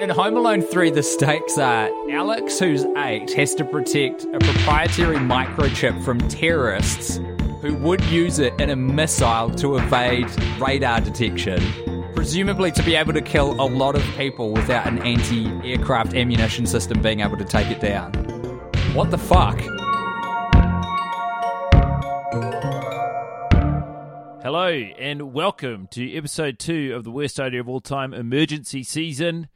In Home Alone 3, the stakes are Alex, who's eight, has to protect a proprietary microchip from terrorists who would use it in a missile to evade radar detection, presumably to be able to kill a lot of people without an anti aircraft ammunition system being able to take it down. What the fuck? Hello, and welcome to episode two of the worst idea of all time emergency season,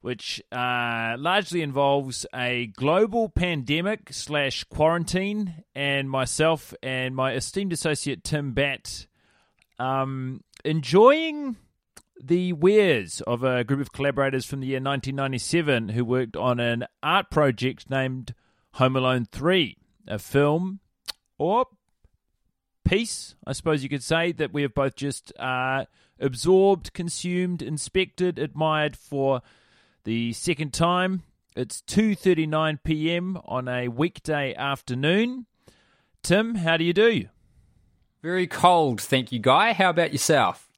which uh, largely involves a global pandemic slash quarantine, and myself and my esteemed associate Tim Batt um, enjoying the wares of a group of collaborators from the year 1997 who worked on an art project named Home Alone 3, a film or piece, I suppose you could say, that we have both just uh, absorbed, consumed, inspected, admired for the second time. It's 2:39 p.m. on a weekday afternoon. Tim, how do you do? Very cold, thank you, Guy. How about yourself?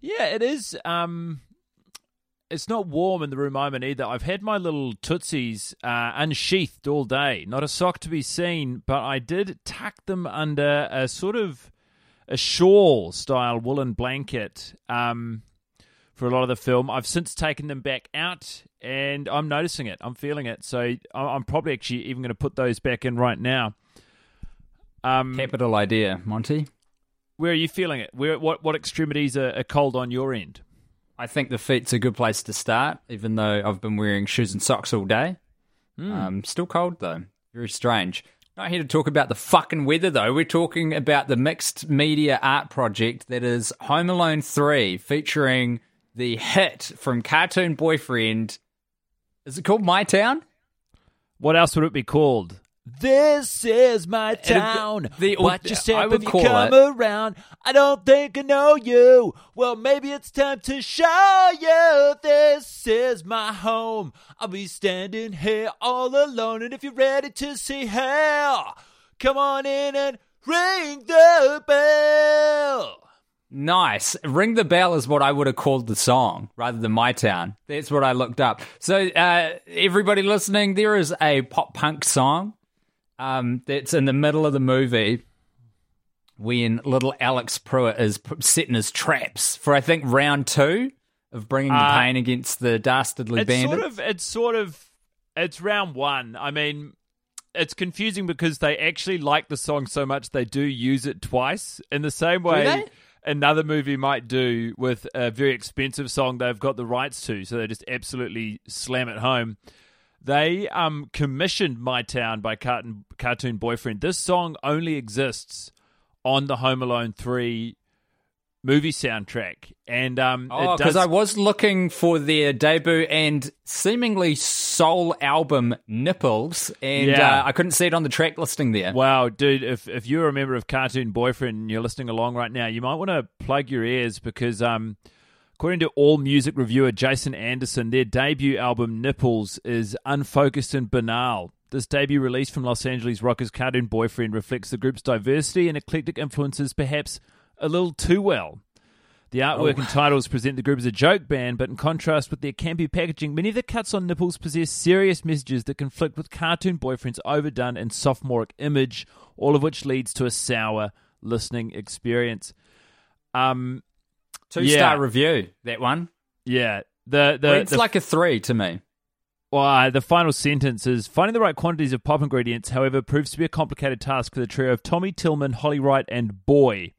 Yeah, it is. Um, it's not warm in the room I'm in either. I've had my little tootsies uh, unsheathed all day. Not a sock to be seen, but I did tuck them under a sort of a shawl style woolen blanket um, for a lot of the film. I've since taken them back out, and I'm noticing it. I'm feeling it. So I- I'm probably actually even going to put those back in right now. Um, Capital idea, Monty. where are you feeling it? Where what what extremities are, are cold on your end? I think the feet's a good place to start, even though I've been wearing shoes and socks all day. Hmm. Um, still cold though. Very strange. Not here to talk about the fucking weather though. We're talking about the mixed media art project that is Home Alone 3, featuring the hit from Cartoon Boyfriend. Is it called My Town? What else would it be called? This is my town. the- Watch I your step would if you come it- around. I don't think I know you. Well, maybe it's time to show you. This is my home. I'll be standing here all alone. And if you're ready to see hell, come on in and ring the bell. Nice. Ring the Bell is what I would have called the song rather than My Town. That's what I looked up. So, uh, everybody listening, there is a pop punk song um, that's in the middle of the movie when little Alex Pruitt is setting his traps for, I think, round two of bringing the Uh, pain against the dastardly it's bandit. sort of it's sort of it's round one i mean it's confusing because they actually like the song so much they do use it twice in the same way? Another movie might do with a very expensive song they've got the rights to so they just absolutely slam it home. They um commissioned my town by cartoon cartoon boyfriend. This song only exists on the home alone 3 movie soundtrack and um Oh, because does I was looking for their debut and seemingly soul album Nipples, and Yeah. uh, I couldn't see it on the track listing there. Wow, dude, if if you're a member of Cartoon Boyfriend and you're listening along right now, you might want to plug your ears because um according to AllMusic reviewer Jason Anderson, their debut album Nipples is unfocused and banal. This debut release from Los Angeles rockers Cartoon Boyfriend reflects the group's diversity and eclectic influences perhaps a little too well. The artwork Oh. and titles present the group as a joke band, but in contrast with their campy packaging, many of the cuts on nipples possess serious messages that conflict with Cartoon Boyfriend's overdone and sophomoric image, all of which leads to a sour listening experience. Um, Two Yeah. star review, that one. yeah, the the, it's the like a three to me. Well, the final sentence is finding the right quantities of pop ingredients, however, proves to be a complicated task for the trio of Tommy Tillman, Holly Wright, and Boy.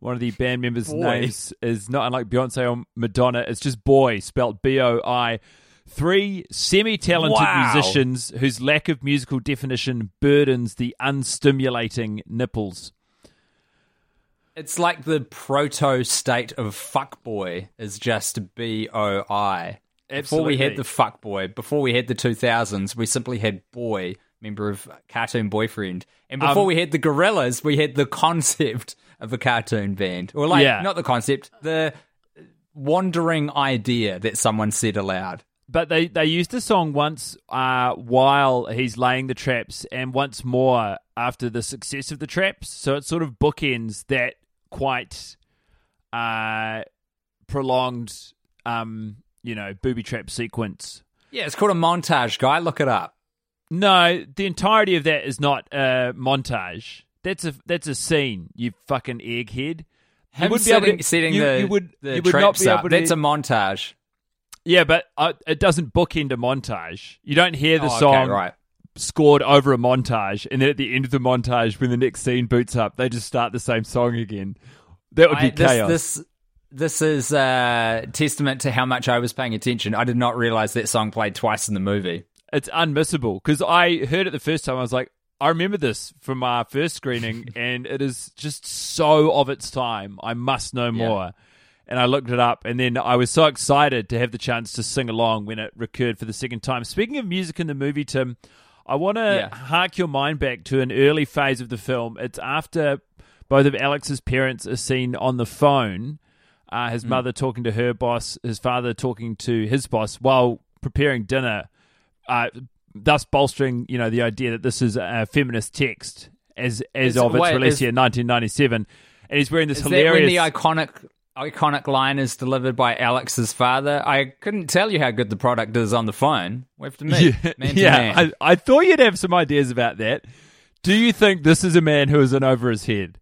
One of the band members' Boy. names is not unlike Beyonce or Madonna. It's just Boy, spelt B O I. Three semi talented Wow. musicians whose lack of musical definition burdens the unstimulating nipples. It's like the proto state of fuckboy is just B O I. Before we had the fuckboy, before we had the 2000s, we simply had boy, member of Cartoon Boyfriend. And before Um, we had the Gorillaz, we had the concept of a cartoon band. Or like, Yeah. not the concept, the wandering idea that someone said aloud. But they, they used the song once uh, while he's laying the traps, and once more after the success of the traps. So it sort of bookends that quite uh, prolonged, um, you know, booby trap sequence. Yeah, it's called a montage, guy. Look it up. No, the entirety of that is not a montage. That's a that's a scene. You fucking egghead. You Him wouldn't be able setting, to- setting you- the, you would- the you would not be up. able to- That's a montage. Yeah, but uh, it doesn't bookend a montage. You don't hear the Oh, okay, song right. scored over a montage, and then at the end of the montage, when the next scene boots up, they just start the same song again. That would be I- this, chaos. This this is uh, testament to how much I was paying attention. I did not realize that song played twice in the movie. It's unmissable because I heard it the first time. I was like, I remember this from our first screening, and it is just so of its time. I must know more. And I looked it up, and then I was so excited to have the chance to sing along when it recurred for the second time. Speaking of music in the movie, Tim, I want to Yeah. hark your mind back to an early phase of the film. It's after both of Alex's parents are seen on the phone, uh, his mother talking to her boss, his father talking to his boss while preparing dinner uh, thus bolstering, you know, the idea that this is a feminist text as as Is- of its wait, release is- here in 1997. And he's wearing this Is that when hilarious. the iconic iconic line is delivered by Alex's father? I couldn't tell you how good the product is on the phone. We have to meet yeah, man to yeah man. I, I thought you'd have some ideas about that. Do you think this is a man who is in over his head?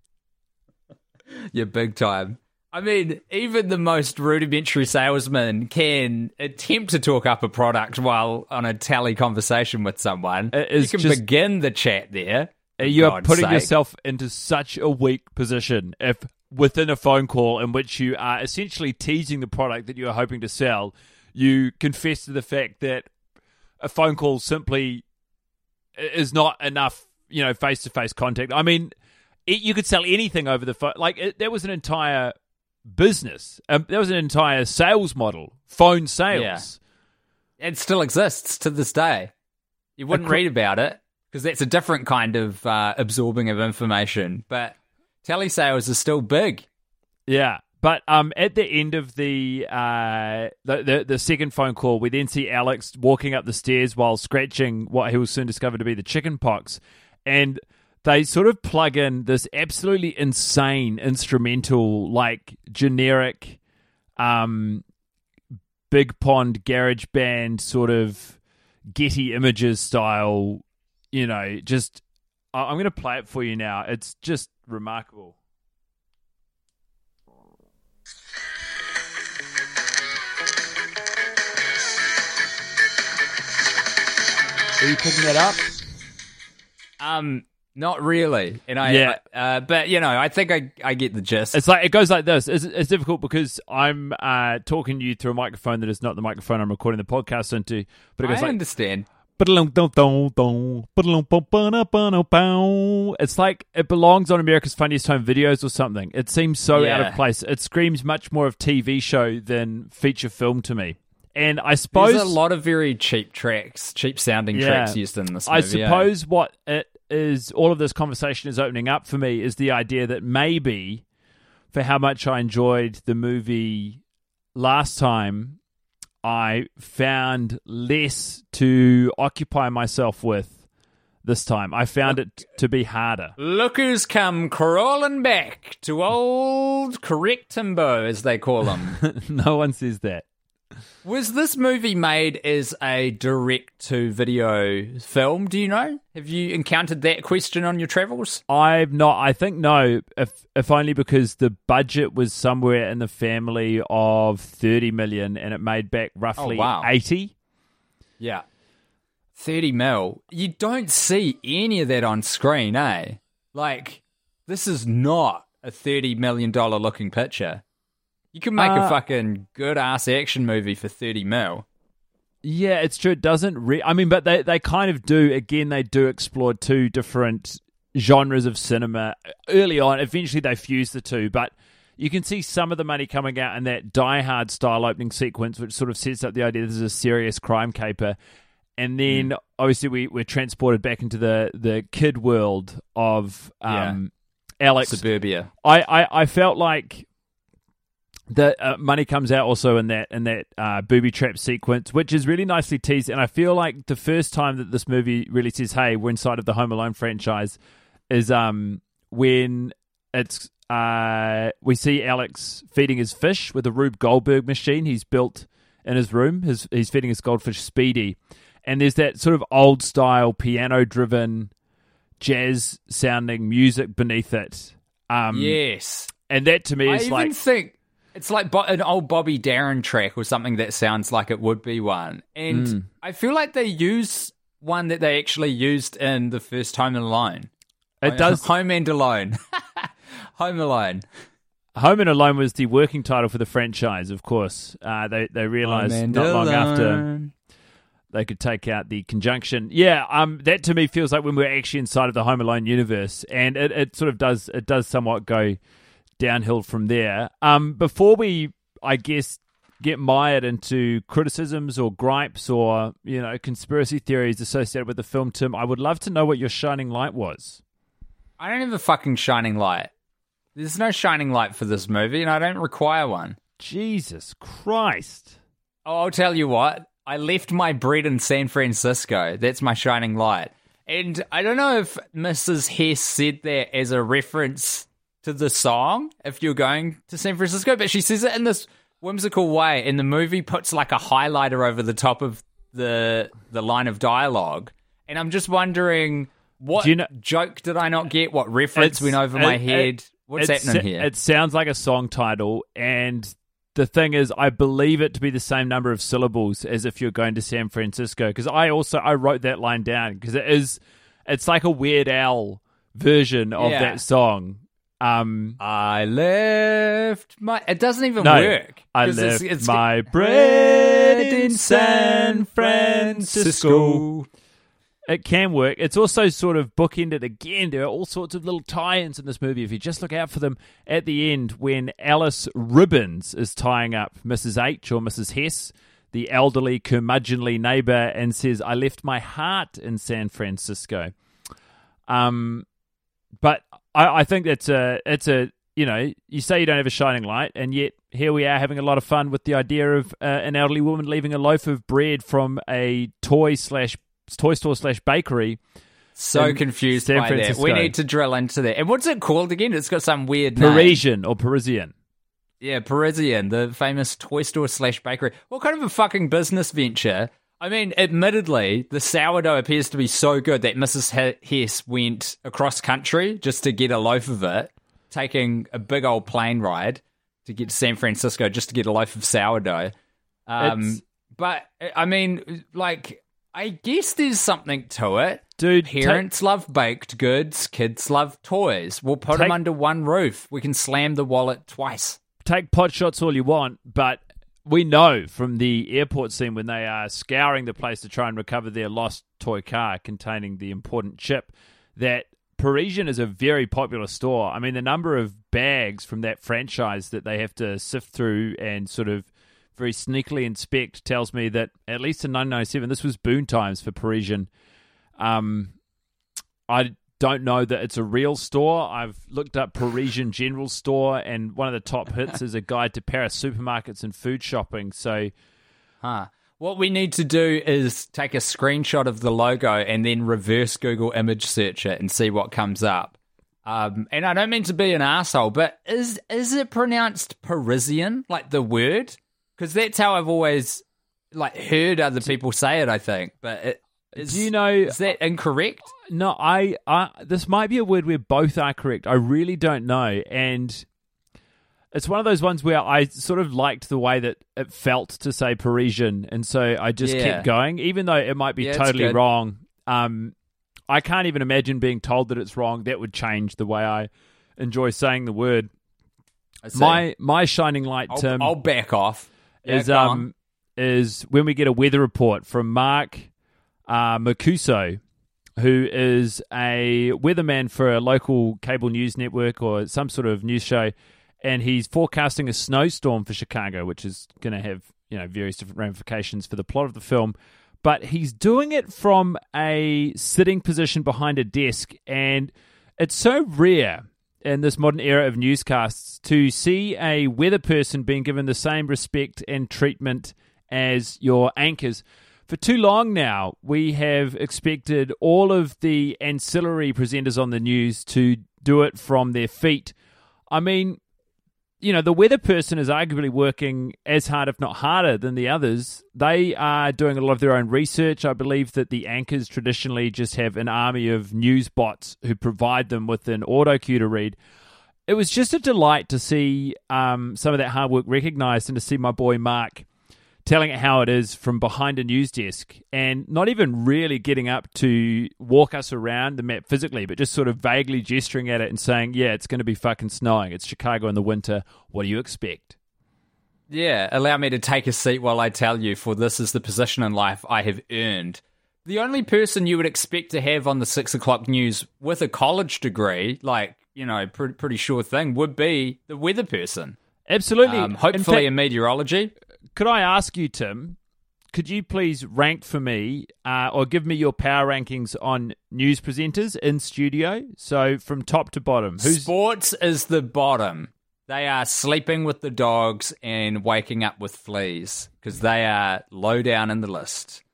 You're big time. I mean, even the most rudimentary salesman can attempt to talk up a product while on a tally conversation with someone. It you can just- begin the chat there. You are God's putting sake. yourself into such a weak position if within a phone call in which you are essentially teasing the product that you are hoping to sell, you confess to the fact that a phone call simply is not enough, you know, face to face contact. I mean, it, you could sell anything over the phone. Like it, that was an entire business. Um, that was an entire sales model. Phone sales. It still exists to this day. You wouldn't read about it because that's a different kind of uh, absorbing of information. But telesales is still big. Yeah. But um, at the end of the, uh, the the the second phone call, we then see Alex walking up the stairs while scratching what he will soon discover to be the chicken pox, and they sort of plug in this absolutely insane instrumental, like generic, um, big pond garage band sort of Getty Images style. You know, just I- I'm going to play it for you now. It's just remarkable. Are you picking that up? Um, not really. And I, Yeah. uh, but you know, I think I, I get the gist. It's like it goes like this. It's, it's difficult because I'm uh, talking to you through a microphone that is not the microphone I'm recording the podcast into. But it goes I like understand. It's like it belongs on America's Funniest Home Videos or something. It seems so out of place. It screams much more of TV show than feature film to me. And I suppose There's a lot of very cheap tracks, cheap sounding Yeah. tracks used in this movie. I yeah. suppose what it is, all of this conversation is opening up for me is the idea that maybe, for how much I enjoyed the movie last time, I found less to occupy myself with this time. I found it to be harder. Look who's come crawling back to old correct Timbo, as they call him. no one says that. Was this movie made as a direct to video film? Do you know? Have you encountered that question on your travels? I've not. I think no. If if only because the budget was somewhere in the family of thirty million, and it made back roughly Oh, wow. eighty. Yeah. 30 mil. You don't see any of that on screen, eh? Like, this is not a $30 million looking picture. You can make a Uh, fucking good ass action movie for 30 mil. Yeah, it's true. It doesn't. Re- I mean, but they they kind of do. Again, they do explore two different genres of cinema early on. Eventually, they fuse the two, but. You can see some of the money coming out in that Die Hard style opening sequence, which sort of sets up the idea this is a serious crime caper. And then obviously we, we're transported back into the, the kid world of um, Alex. Suburbia. I, I, I felt like the uh, money comes out also in that in that uh, booby trap sequence, which is really nicely teased. And I feel like the first time that this movie really says, "Hey, we're inside of the Home Alone franchise," is um when it's uh we see Alex feeding his fish with a Rube Goldberg machine he's built in his room. His he's feeding his goldfish Speedy, and there's that sort of old style piano driven jazz sounding music beneath it. Um, yes. and that to me I is even like think it's like bo- an old Bobby Darin track or something that sounds like it would be one. And Hmm. I feel like they use one that they actually used in the first Home and Alone. it does. Home and Alone. Home Alone. Home and Alone was the working title for the franchise. Of course, uh, they they realized not long after they could take out the conjunction. Yeah, um, that to me feels like when we're actually inside of the Home Alone universe, and it, it sort of does it does somewhat go downhill from there. Um, before we, I guess, get mired into criticisms or gripes or you know conspiracy theories associated with the film, Tim, I would love to know what your shining light was. I don't have a fucking shining light. There's no shining light for this movie, and I don't require one. Jesus Christ! Oh, I'll tell you what. I left my bread in San Francisco. That's my shining light. And I don't know if Mrs. Hess said that as a reference to the song, if you're going to San Francisco, but she says it in this whimsical way. And the movie puts like a highlighter over the top of the the line of dialogue. And I'm just wondering what you know- joke did I not get? What reference went over my head? it- What's it happening here? It sounds like a song title, and the thing is, I believe it to be the same number of syllables as if you're going to San Francisco. Because I also I wrote that line down because it is, it's like a Weird Al version of Yeah. that song. Um, I left my. It doesn't even no, work. I left it's- it's- my bread in San Francisco. It can work. It's also sort of bookended again. There are all sorts of little tie-ins in this movie. If you just look out for them at the end, when Alice Ribbons is tying up Mrs. H or Mrs. Hess, the elderly curmudgeonly neighbor, and says, "I left my heart in San Francisco." Um, but I, I think that's a it's a you know you say you don't have a shining light, and yet here we are having a lot of fun with the idea of uh, an elderly woman leaving a loaf of bread from a toy slash toy store slash bakery. so confused San by that. We need to drill into that. And what's it called again? It's got some weird name. Parisian or Parisian. Yeah, Parisian, the famous toy store slash bakery. What kind of a fucking business venture? I mean, admittedly, the sourdough appears to be so good that Mrs. He- Hess went across country just to get a loaf of it, taking a big old plane ride to get to San Francisco just to get a loaf of sourdough. Um, but I mean, like, I guess there's something to it. Dude, Parents love baked goods, kids love toys. We'll put them under one roof. We can slam the wallet twice. take pot shots all you want, but we know from the airport scene when they are scouring the place to try and recover their lost toy car containing the important chip that Parisian is a very popular store. I mean, the number of bags from that franchise that they have to sift through and sort of very sneakily inspect tells me that at least in 1997, this was boon times for Parisian. Um, I don't know that it's a real store. I've looked up Parisian General Store, and one of the top hits is a guide to Paris supermarkets and food shopping. So, Huh. What we need to do is take a screenshot of the logo and then reverse Google image search it and see what comes up. Um, and I don't mean to be an asshole, but is is it pronounced Parisian, like the word? Because that's how I've always like heard other people say it. I think, but it, is, Do you know? is that incorrect? No, I, I. This might be a word where both are correct. I really don't know, and it's one of those ones where I sort of liked the way that it felt to say Parisian, and so I just Yeah. kept going, even though it might be Yeah, totally wrong. Um, I can't even imagine being told that it's wrong. That would change the way I enjoy saying the word. My my shining light, I'll, Tim, I'll back off. Yeah, is go on. um is when we get a weather report from Mark uh, Makuso, who is a weatherman for a local cable news network or some sort of news show, and he's forecasting a snowstorm for Chicago, which is going to have you know various different ramifications for the plot of the film. But he's doing it from a sitting position behind a desk, and it's so rare in this modern era of newscasts to see a weather person being given the same respect and treatment as your anchors. For too long now, we have expected all of the ancillary presenters on the news to do it from their feet. I mean, you know, the weather person is arguably working as hard, if not harder, than the others. They are doing a lot of their own research. I believe that the anchors traditionally just have an army of news bots who provide them with an auto cue to read. It was just a delight to see um, some of that hard work recognized and to see my boy Mark telling it how it is from behind a news desk and not even really getting up to walk us around the map physically, but just sort of vaguely gesturing at it and saying, Yeah, it's going to be fucking snowing. It's Chicago in the winter. What do you expect? Yeah, allow me to take a seat while I tell you, for this is the position in life I have earned. The only person you would expect to have on the six o'clock news with a college degree, like, you know, pretty, pretty sure thing, would be the weather person. Absolutely. Um, In hopefully fact, in meteorology. Could I ask you, Tim? Could you please rank for me, uh, or give me your power rankings on news presenters in studio? So from top to bottom, who's Sports is the bottom. They are sleeping with the dogs and waking up with fleas because they are low down in the list.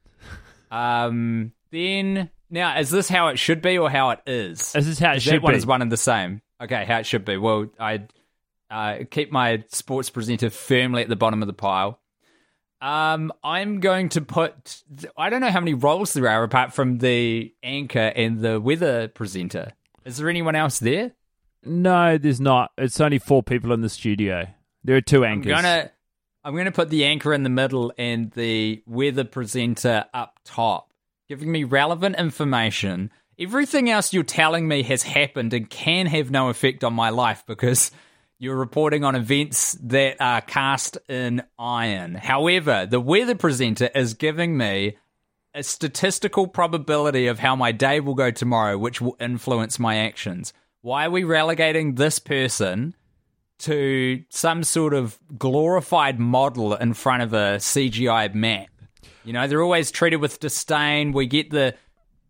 Um, then now, is this how it should be or how it is? this is how it should that one be. is one and the same. Okay, how it should be. Well, I uh, keep my sports presenter firmly at the bottom of the pile. Um, I'm going to put. I don't know how many roles there are apart from the anchor and the weather presenter. Is there anyone else there? No, there's not. It's only four people in the studio. There are two I'm anchors. gonna. I'm gonna put the anchor in the middle and the weather presenter up top, giving me relevant information. Everything else you're telling me has happened and can have no effect on my life because you're reporting on events that are cast in iron. However, the weather presenter is giving me a statistical probability of how my day will go tomorrow, which will influence my actions. Why are we relegating this person to some sort of glorified model in front of a CGI map? You know, they're always treated with disdain. We get the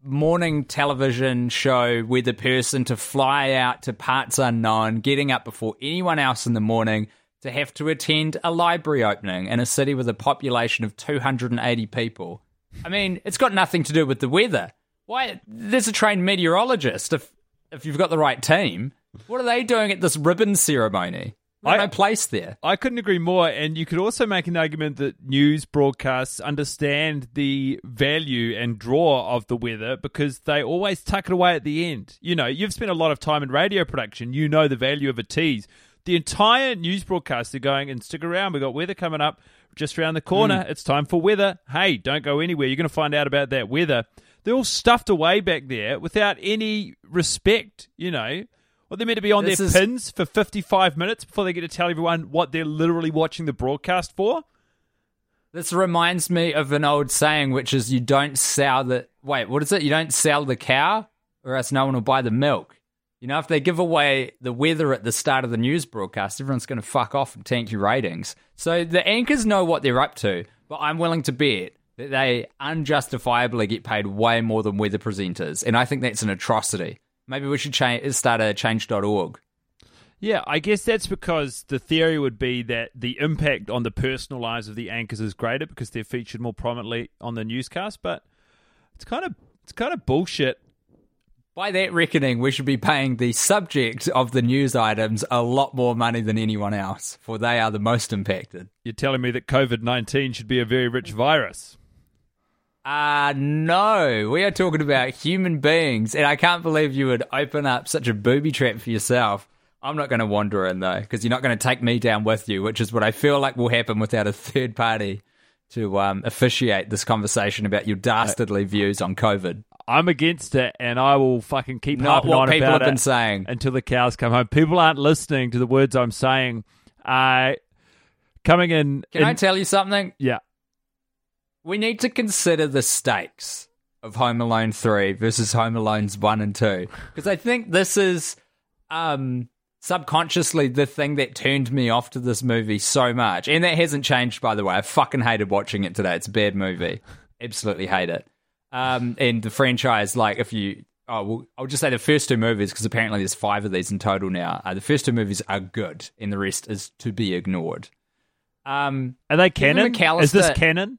morning television show where the person to fly out to parts unknown, getting up before anyone else in the morning to have to attend a library opening in a city with a population of 280 people. I mean, it's got nothing to do with the weather. Why? There's a trained meteorologist if if you've got the right team. What are they doing at this ribbon ceremony? I- no place there. I couldn't agree more. And you could also make an argument that news broadcasts understand the value and draw of the weather because they always tuck it away at the end. You know, you've spent a lot of time in radio production. You know the value of a tease. The entire news broadcast are going and stick around. We've got weather coming up just around the corner. Mm. It's time for weather. Hey, don't go anywhere. You're going to find out about that weather. They're all stuffed away back there without any respect, you know. Well, they're meant to be on This their is- pins for 55 minutes before they get to tell everyone what they're literally watching the broadcast for. This reminds me of an old saying, which is you don't sell the wait, what is it? You don't sell the cow, or else no one will buy the milk. You know, if they give away the weather at the start of the news broadcast, everyone's going to fuck off and tank your ratings. So the anchors know what they're up to, but I'm willing to bet that they unjustifiably get paid way more than weather presenters, and I think that's an atrocity. Maybe we should change, start a change.org. Yeah, I guess that's because the theory would be that the impact on the personal lives of the anchors is greater because they're featured more prominently on the newscast. But it's kind of it's kind of bullshit. By that reckoning, we should be paying the subject of the news items a lot more money than anyone else, for they are the most impacted. You're telling me that COVID nineteen should be a very rich virus. Uh, no, we are talking about human beings, and I can't believe you would open up such a booby trap for yourself. I'm not going to wander in though, because you're not going to take me down with you, which is what I feel like will happen without a third party to um, officiate this conversation about your dastardly views on COVID. I'm against it, and I will fucking keep Not harping what on people about have been it saying. until the cows come home. People aren't listening to the words I'm saying. Uh, coming in, Can in- I tell you something? yeah, We need to consider the stakes of Home Alone 3 versus Home Alone's 1 and 2. Because I think this is um, subconsciously the thing that turned me off to this movie so much. And that hasn't changed, by the way. I fucking hated watching it today. It's a bad movie. Absolutely hate it. Um, and the franchise, like, if you. Oh, well, I'll just say the first two movies, because apparently there's five of these in total now. Uh, the first two movies are good, and the rest is to be ignored. Um, are they canon? Is this canon?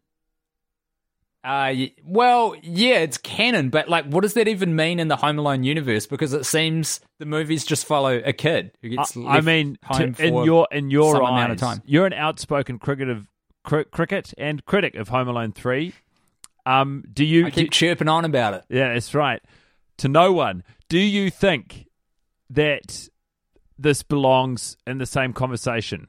Uh, well, yeah, it's canon, but like, what does that even mean in the Home Alone universe? Because it seems the movies just follow a kid who gets. I, I mean, to- in your in your eyes, amount of time. you're an outspoken cricket of cri- cricket and critic of Home Alone three. Um, do you? I keep do- chirping on about it. yeah, that's right. To no one. Do you think that this belongs in the same conversation?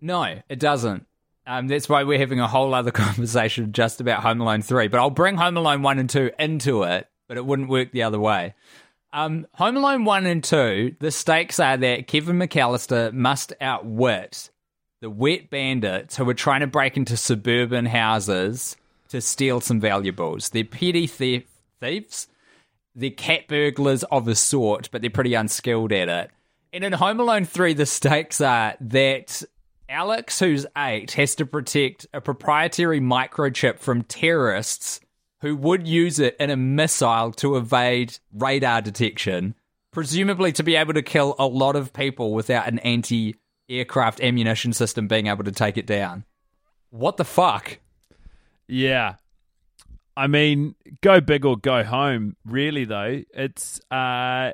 No, it doesn't. Um, that's why we're having a whole other conversation just about Home Alone 3. But I'll bring Home Alone 1 and 2 into it, but it wouldn't work the other way. Um, Home Alone 1 and 2, the stakes are that Kevin McAllister must outwit the wet bandits who are trying to break into suburban houses to steal some valuables. They're petty thief- thieves. They're cat burglars of a sort, but they're pretty unskilled at it. And in Home Alone 3, the stakes are that Alex, who's eight, has to protect a proprietary microchip from terrorists who would use it in a missile to evade radar detection, presumably to be able to kill a lot of people without an anti aircraft ammunition system being able to take it down. What the fuck? Yeah. I mean, go big or go home, really though. It's uh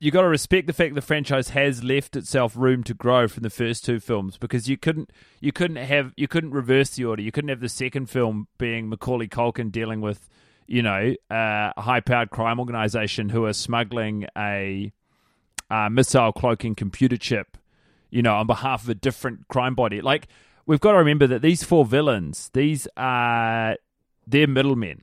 you got to respect the fact the franchise has left itself room to grow from the first two films because you couldn't you couldn't have you couldn't reverse the order. You couldn't have the second film being Macaulay Culkin dealing with, you know, uh, a high-powered crime organization who are smuggling a uh, missile cloaking computer chip, you know, on behalf of a different crime body. Like we've got to remember that these four villains, these are they're middlemen.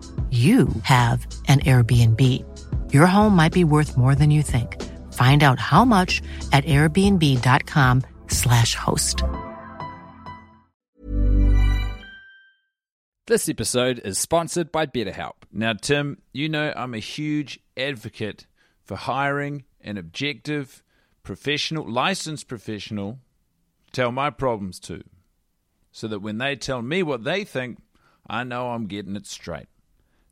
you have an Airbnb. Your home might be worth more than you think. Find out how much at airbnb.com/slash host. This episode is sponsored by BetterHelp. Now, Tim, you know I'm a huge advocate for hiring an objective, professional, licensed professional to tell my problems to, so that when they tell me what they think, I know I'm getting it straight.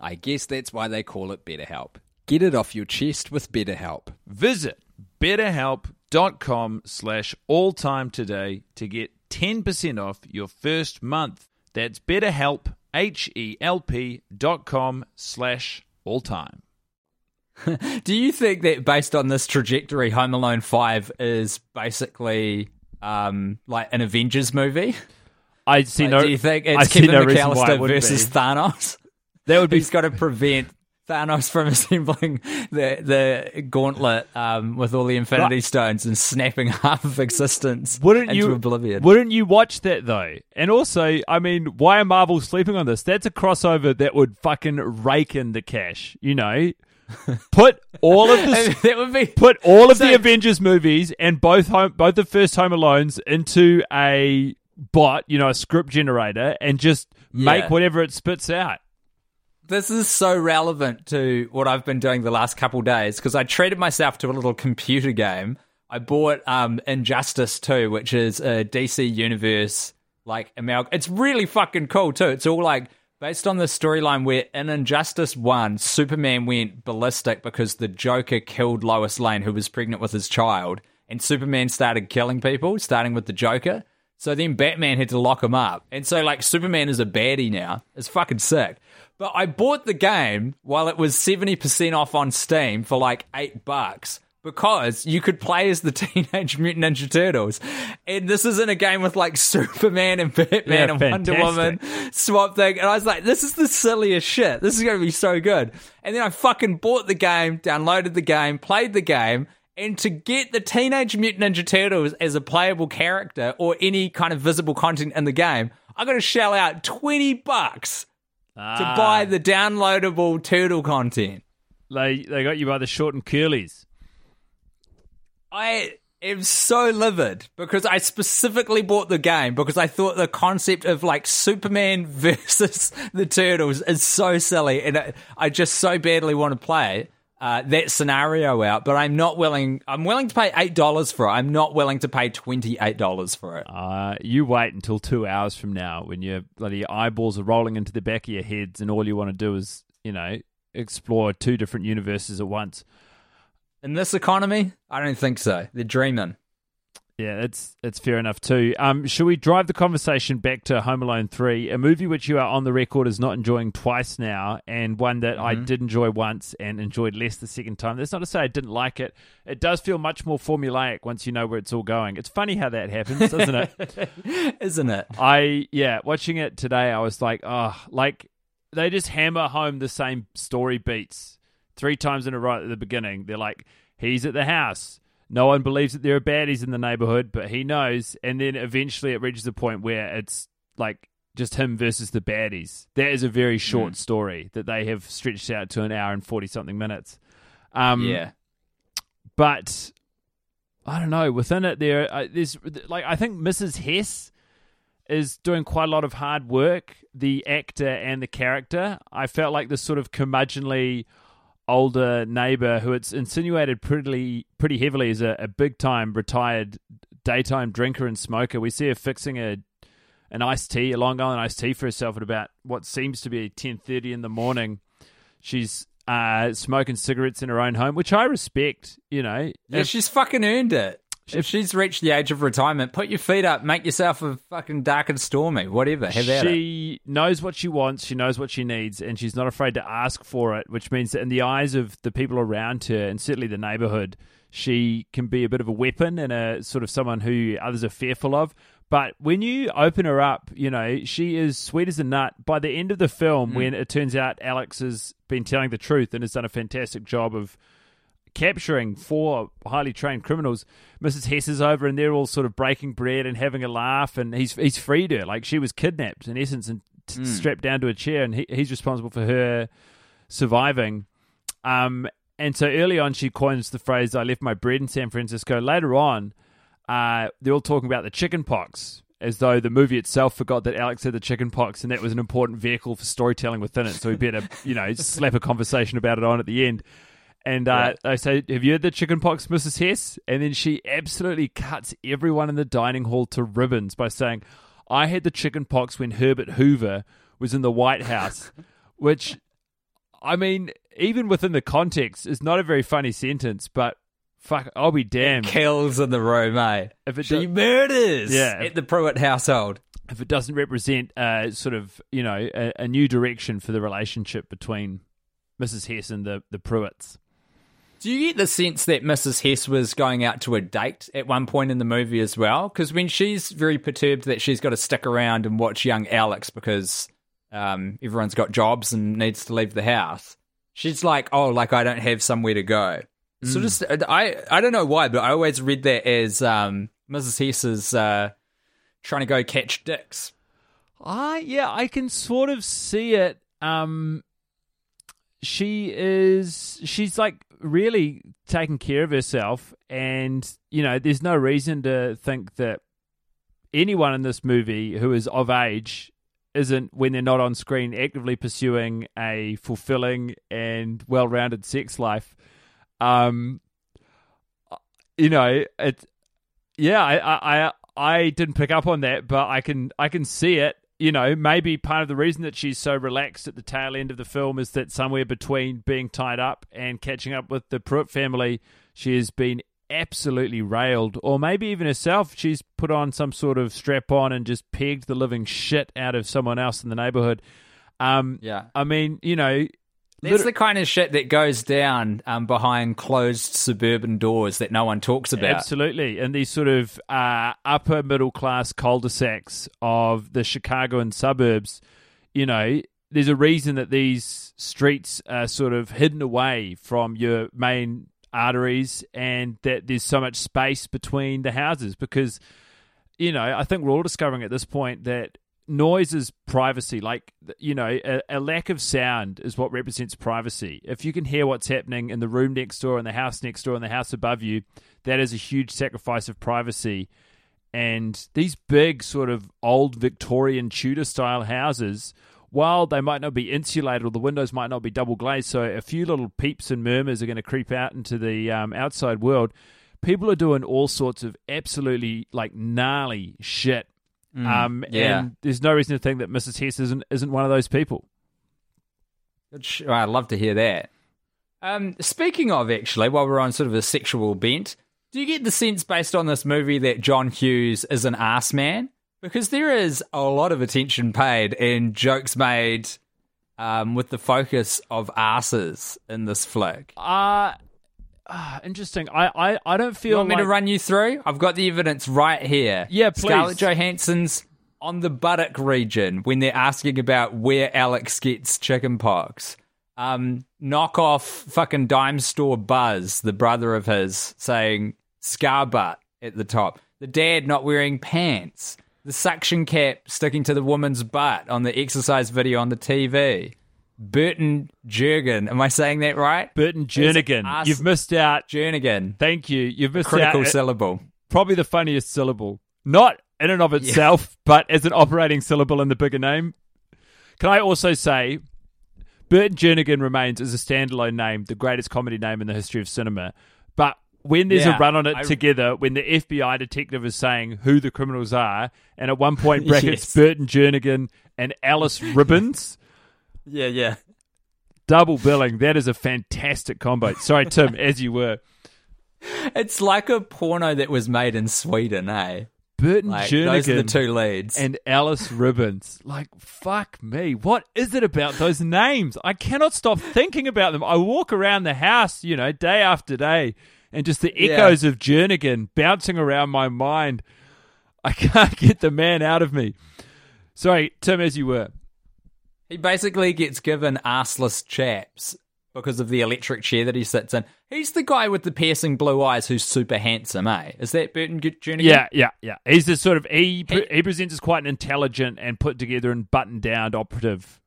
I guess that's why they call it BetterHelp. Get it off your chest with BetterHelp. Visit betterhelp.com slash alltime today to get 10% off your first month. That's betterhelp, H-E-L-P dot com slash alltime. Do you think that based on this trajectory, Home Alone 5 is basically um, like an Avengers movie? I see Like, no. do you think it's see Kevin no reason why it McAllister versus be. Thanos? That would be He's got to prevent Thanos from assembling the the gauntlet um, with all the Infinity Right. Stones and snapping half of existence Wouldn't into you? oblivion. Wouldn't you watch that though? And also, I mean, why are Marvel sleeping on this? That's a crossover that would fucking rake in the cash. You know, put all of the that would be put all of the Avengers movies and both home, both the first Home Alones into a bot, you know, a script generator, and just make Yeah. whatever it spits out. This is so relevant to what I've been doing the last couple days because I treated myself to a little computer game. I bought um, Injustice 2, which is a DC Universe like amalgam. It's really fucking cool too. It's all like based on the storyline where in Injustice 1, Superman went ballistic because the Joker killed Lois Lane, who was pregnant with his child, and Superman started killing people, starting with the Joker. So then Batman had to lock him up. And so, like, Superman is a baddie now. It's fucking sick. But I bought the game while it was 70% off on Steam for like eight bucks because you could play as the Teenage Mutant Ninja Turtles. And this isn't a game with like Superman and Batman Yeah, and Wonder. Woman swap thing. And I was like, this is the silliest shit. This is going to be so good. And then I fucking bought the game, downloaded the game, played the game. And to get the Teenage Mutant Ninja Turtles as a playable character or any kind of visible content in the game, I got to shell out 20 bucks to buy the downloadable turtle content. They they got you by the short and curlies. I am so livid because I specifically bought the game because I thought the concept of like Superman versus the Turtles is so silly, and I, I just so badly want to play uh, that scenario out. But I'm not willing. I'm willing to pay eight dollars for it. I'm not willing to pay twenty eight dollars for it. Uh, you wait until two hours from now when your bloody eyeballs are rolling into the back of your heads and all you want to do is, you know, explore two different universes at once. In this economy, I don't think so. They're dreaming. Yeah, it's it's fair enough too. Um, should we drive the conversation back to Home Alone three, a movie which you are on the record as not enjoying twice now, and one that I did enjoy once and enjoyed less the second time. That's not to say I didn't like it. It does feel much more formulaic once you know where it's all going. It's funny how that happens, isn't it? Isn't it? I yeah, watching it today, I was like, oh, like they just hammer home the same story beats three times in a row at the beginning. They're like, he's at the house. No one believes that there are baddies in the neighborhood, but he knows. And then eventually it reaches a point where it's like just him versus the baddies. That is a very short story that they have stretched out to an hour and 40 something minutes. Um, Yeah. but I don't know. Within it, there, uh, there's like I think Mrs. Hess is doing quite a lot of hard work. The actor and the character. I felt like this sort of curmudgeonly older neighbor who it's insinuated pretty pretty heavily is a, a big time retired daytime drinker and smoker. We see her fixing a an iced tea, a Long Island iced tea for herself at about what seems to be ten thirty in the morning. She's uh, smoking cigarettes in her own home, which I respect. You know, Yeah, If- she's fucking earned it. If she's reached the age of retirement, put your feet up, make yourself a fucking dark and stormy, whatever. Have at she knows what she wants, she knows what she needs, and she's not afraid to ask for it, which means that in the eyes of the people around her, and certainly the neighborhood, she can be a bit of a weapon and a sort of someone who others are fearful of. But when you open her up, you know, she is sweet as a nut. By the end of the film, hmm. when it turns out Alex has been telling the truth and has done a fantastic job of capturing four highly trained criminals. Mrs. Hess is over, and they're all sort of breaking bread and having a laugh. And he's he's freed her, like she was kidnapped in essence and t- strapped down to a chair, and he, he's responsible for her surviving. Um, and so early on, she coins the phrase "I left my bread in San Francisco." Later on. uh, they're all talking about the chicken pox, as though the movie itself forgot that Alex had the chicken pox, and that was an important vehicle for storytelling within it. So we better, you know, slap a conversation about it on at the end. And uh, I say, "Have you had the chicken pox, Mrs. Hess?" And then she absolutely cuts everyone in the dining hall to ribbons by saying, "I had the chicken pox when Herbert Hoover was in the White House," which, I mean, even within the context, is not a very funny sentence. But fuck, I'll be damned Kills in the room, eh? if it She do- murders Yeah. at the Pruitt household. if it doesn't represent uh, sort of you know a, a new direction for the relationship between Mrs. Hess and the the Pruitts. Do you get the sense that Mrs. Hess was going out to a date at one point in the movie as well? Because when she's very perturbed that she's got to stick around and watch young Alex because um, everyone's got jobs and needs to leave the house, she's like, "Oh, like I don't have somewhere to go." So just I I don't know why, but I always read that as um, Mrs. Hess is uh, trying to go catch dicks. Ah, yeah, I can sort of see it. Um, she is she's like really taking care of herself, and you know, there's no reason to think that anyone in this movie who is of age isn't when they're not on screen actively pursuing a fulfilling and well-rounded sex life. Um, you know, it. Yeah, I, I, I didn't pick up on that, but I can, I can see it. You know, maybe part of the reason that she's so relaxed at the tail end of the film is that somewhere between being tied up and catching up with the Pruitt family, she has been absolutely railed, or maybe even herself, she's put on some sort of strap on and just pegged the living shit out of someone else in the neighborhood. Um, Yeah. I mean, you know, That's the kind of shit that goes down um, behind closed suburban doors that no one talks about. Absolutely. And these sort of uh, upper middle class cul de sacs of the Chicagoan suburbs, you know, there's a reason that these streets are sort of hidden away from your main arteries and that there's so much space between the houses because, you know, I think we're all discovering at this point that noise is privacy. Like, you know, a, a lack of sound is what represents privacy. If you can hear what's happening in the room next door, in the house next door, in the house above you, that is a huge sacrifice of privacy. And these big, sort of old Victorian Tudor style houses, while they might not be insulated or the windows might not be double glazed, so a few little peeps and murmurs are going to creep out into the um, outside world. People are doing all sorts of absolutely like gnarly shit um, yeah. And there's no reason to think that Mrs. Hess isn't isn't one of those people. I'd love to hear that. Um, speaking of, actually, while we're on sort of a sexual bent, do you get the sense based on this movie that John Hughes is an ass man? Because there is a lot of attention paid and jokes made um, with the focus of asses in this flick. Uh, uh interesting. I, I, I don't feel You want me to run you through? I've got the evidence right here. Yeah, please. Scarlett Johansson's on the buttock region when they're asking about where Alex gets chickenpox. Um, knock off fucking dime store Buzz, the brother of his, saying scar butt at the top. The dad not wearing pants. The suction cap sticking to the woman's butt on the exercise video on the TV. Burton Jergen. Am I saying that right? Burton Jernigan. You've missed out. Jernigan. Thank you. You've missed Critical out. at syllable. probably the funniest syllable. Not in and of itself, but as an operating syllable in the bigger name. Can I also say, Burton Jernigan remains as a standalone name, the greatest comedy name in the history of cinema. But when there's Yeah, a run on it I- together, when the FBI detective is saying who the criminals are, and at one point brackets Yes. Burton Jernigan and Alice Ribbons, Yeah, yeah. double billing, that is a fantastic combo. Sorry, Tim, as you were. It's like a porno that was made in Sweden, eh? Burton Like Jernigan. those are the two leads. and Alice Ribbons. Like, fuck me. What is it about those names? I cannot stop thinking about them. I walk around the house, you know, day after day, and just the Yeah. echoes of Jernigan bouncing around my mind. I can't get the man out of me. Sorry, Tim, as you were. He basically gets given arseless chaps because of the electric chair that he sits in. He's the guy with the piercing blue eyes who's super handsome, eh? Is that Burton Jernigan? Yeah, yeah, yeah. He's this sort of he he presents as quite an intelligent and put together and buttoned down operative.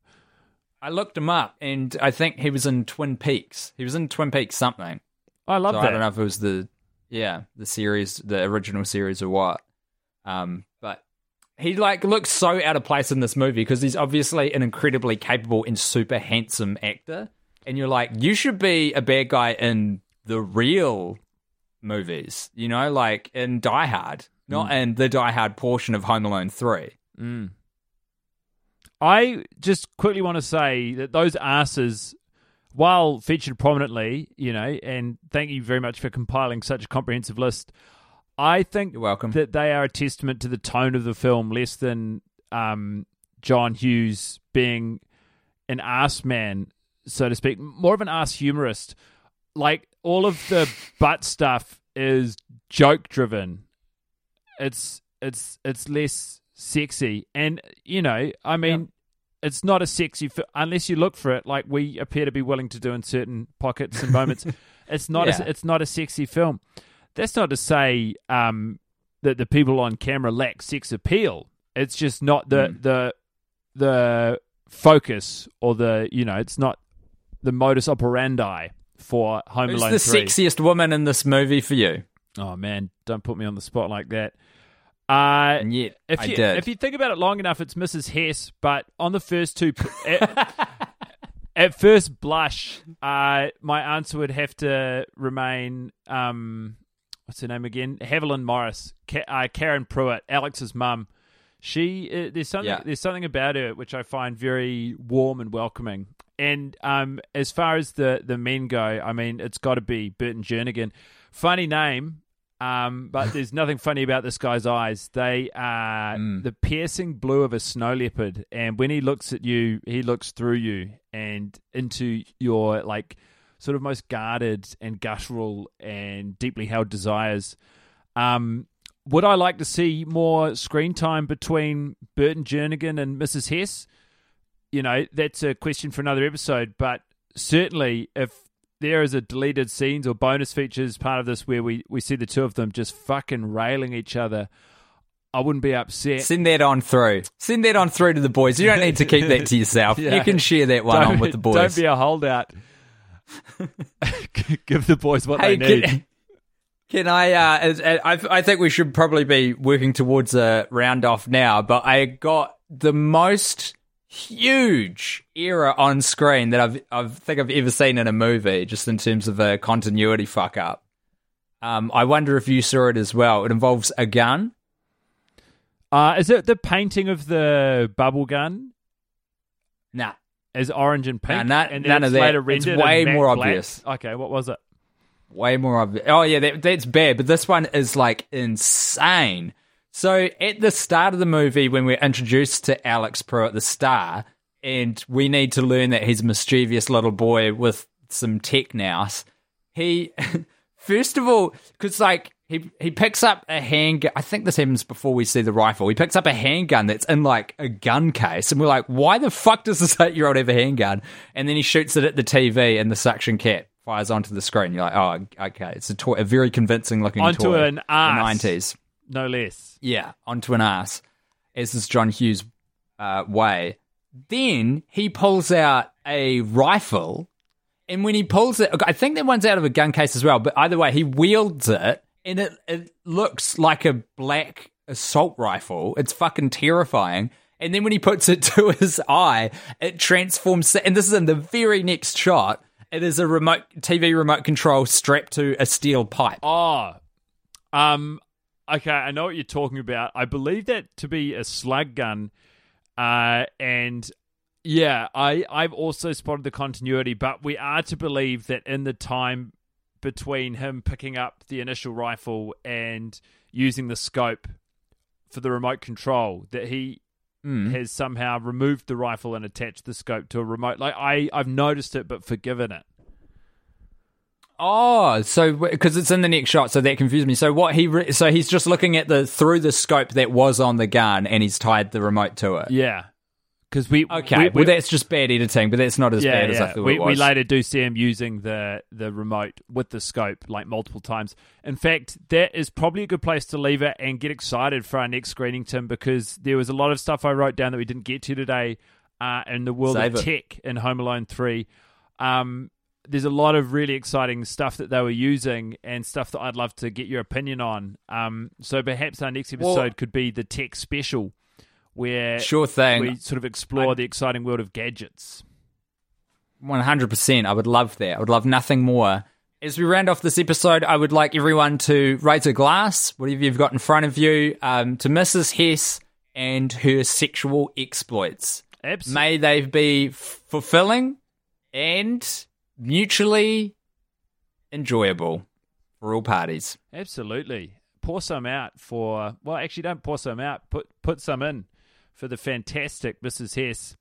I looked him up, and I think he was in Twin Peaks. He was in Twin Peaks something. I love so that. I don't know if it was the. Yeah, the series, the original series, or what? Um, but he like looks so out of place in this movie because he's obviously an incredibly capable and super handsome actor, and you're like, you should be a bad guy in the real movies, you know, like in Die Hard, not mm. in the Die Hard portion of Home Alone Three. Mm. I just quickly want to say that those asses, while featured prominently, you know, and thank you very much for compiling such a comprehensive list. I think You're welcome. that they are a testament to the tone of the film, less than um, John Hughes being an ass man, so to speak, more of an ass humorist. Like all of the butt stuff is joke driven. It's it's it's less sexy, and you know, I mean, it's not a sexy fi- unless you look for it, like we appear to be willing to do in certain pockets and moments. it's not Yeah. a, it's not a sexy film. That's not to say um, that the people on camera lack sex appeal. It's just not the Mm. the the focus or the you know it's not the modus operandi for Home Who's Alone the 3. sexiest woman in this movie for you? Oh man, don't put me on the spot like that. Uh, And yet, if you if you think about it long enough, it's Mrs. Hess. But on the first two, at, at first blush, uh, my answer would have to remain um, what's her name again? Haviland Morris, Ka- uh, Karen Pruitt, Alex's mum. She uh, there's something Yeah. there's something about her which I find very warm and welcoming. And um, as far as the the men go, I mean, it's got to be Burton Jernigan. Funny name, um, but there's nothing funny about this guy's eyes. They are the piercing blue of a snow leopard, and when he looks at you, he looks through you and into your like sort of most guarded and guttural and deeply held desires. Um, would I like to see more screen time between Burton Jernigan and Mrs. Hess? You know, that's a question for another episode, but certainly if there is a deleted scenes or bonus features part of this where we, we see the two of them just fucking railing each other, I wouldn't be upset. Send that on through. Send that on through to the boys. You don't need to keep that to yourself. Yeah. You can share that one on with the boys. Don't be a holdout. Give the boys what hey, they need. can, can I? Uh, as- uh, I, I think we should probably be working towards a round off now. But I got the most huge error on screen that I've I think I've ever seen in a movie, just in terms of a continuity fuck up. Um, I wonder if you saw it as well. It involves a gun. Uh, is it the painting of the bubble gun Nah, as orange and pink? Nah, none- and then none it's of that. later It's rendered in way matte more black? obvious. Okay, what was it? way more obvious. Oh yeah, that, that's bad. But this one is like insane. So at the start of the movie, when we're introduced to Alex Pruitt, the star, and we need to learn that he's a mischievous little boy with some tech nous, he first of all, because like he he picks up a handgun. I think this happens before we see the rifle. He picks up a handgun that's in like a gun case, and we're like, why the fuck does this eight year old have a handgun? And then he shoots it at the TV, and the suction cap fires onto the screen. You're like, oh, okay, it's a toy, a very convincing looking Onto toy. an arse. nineties. No less. Yeah, onto an ass, as is John Hughes' uh, way. Then he pulls out a rifle, and when he pulls it, I think that one's out of a gun case as well. But either way, he wields it, and it it looks like a black assault rifle. It's fucking terrifying. And then when he puts it to his eye, it transforms. And this is in the very next shot. It is a remote TV remote control strapped to a steel pipe. Oh, um, okay, I know what you're talking about. I believe that to be a slug gun, uh, and yeah, I I've also spotted the continuity, but we are to believe that in the time between him picking up the initial rifle and using the scope for the remote control, that he hmm. has somehow removed the rifle and attached the scope to a remote. Like I I've noticed it, but forgiven it. Oh, so because it's in the next shot, so that confused me. So what he re- so he's just looking at the through the scope that was on the gun, and he's tied the remote to it. Yeah, because we Okay, we, well we- that's just bad editing, but that's not as bad as I thought we, it was. we later do see him using the the remote with the scope like multiple times. In fact, that is probably a good place to leave it and get excited for our next screening, Tim, because there was a lot of stuff I wrote down that we didn't get to today uh, in the world Save of it. tech in Home Alone Three. Um, there's a lot of really exciting stuff that they were using and stuff that I'd love to get your opinion on. Um, so perhaps our next episode Well- could be the tech special, where Sure thing. we sort of explore the exciting world of gadgets. 100%. I would love that. I would love nothing more. As we round off this episode, I would like everyone to raise a glass, whatever you've got in front of you, um, to Mrs. Hess and her sexual exploits. Absolutely. May they be fulfilling and mutually enjoyable for all parties. Absolutely. Pour some out for well, actually don't pour some out. Put put some in for the fantastic Mrs. Hess.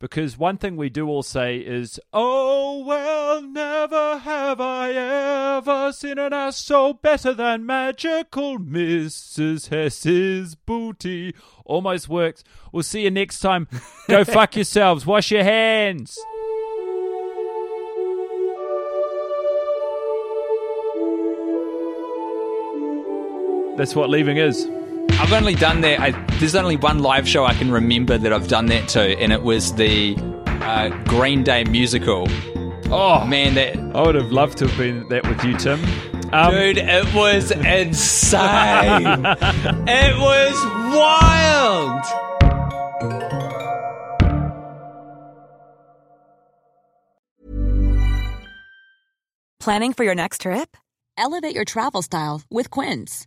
Because one thing we do all say is, Oh well, never have I ever seen an ass so better than magical Mrs. Hess's booty. Almost works. We'll see you next time. Go fuck yourselves. Wash your hands. That's what leaving is. I've only done that. I, there's only one live show I can remember that I've done that to, and it was the uh, Green Day musical. Oh Man, that I would have loved to have been that with you, Tim. Um, dude, it was insane. it was wild. Planning for your next trip? Elevate your travel style with Quince.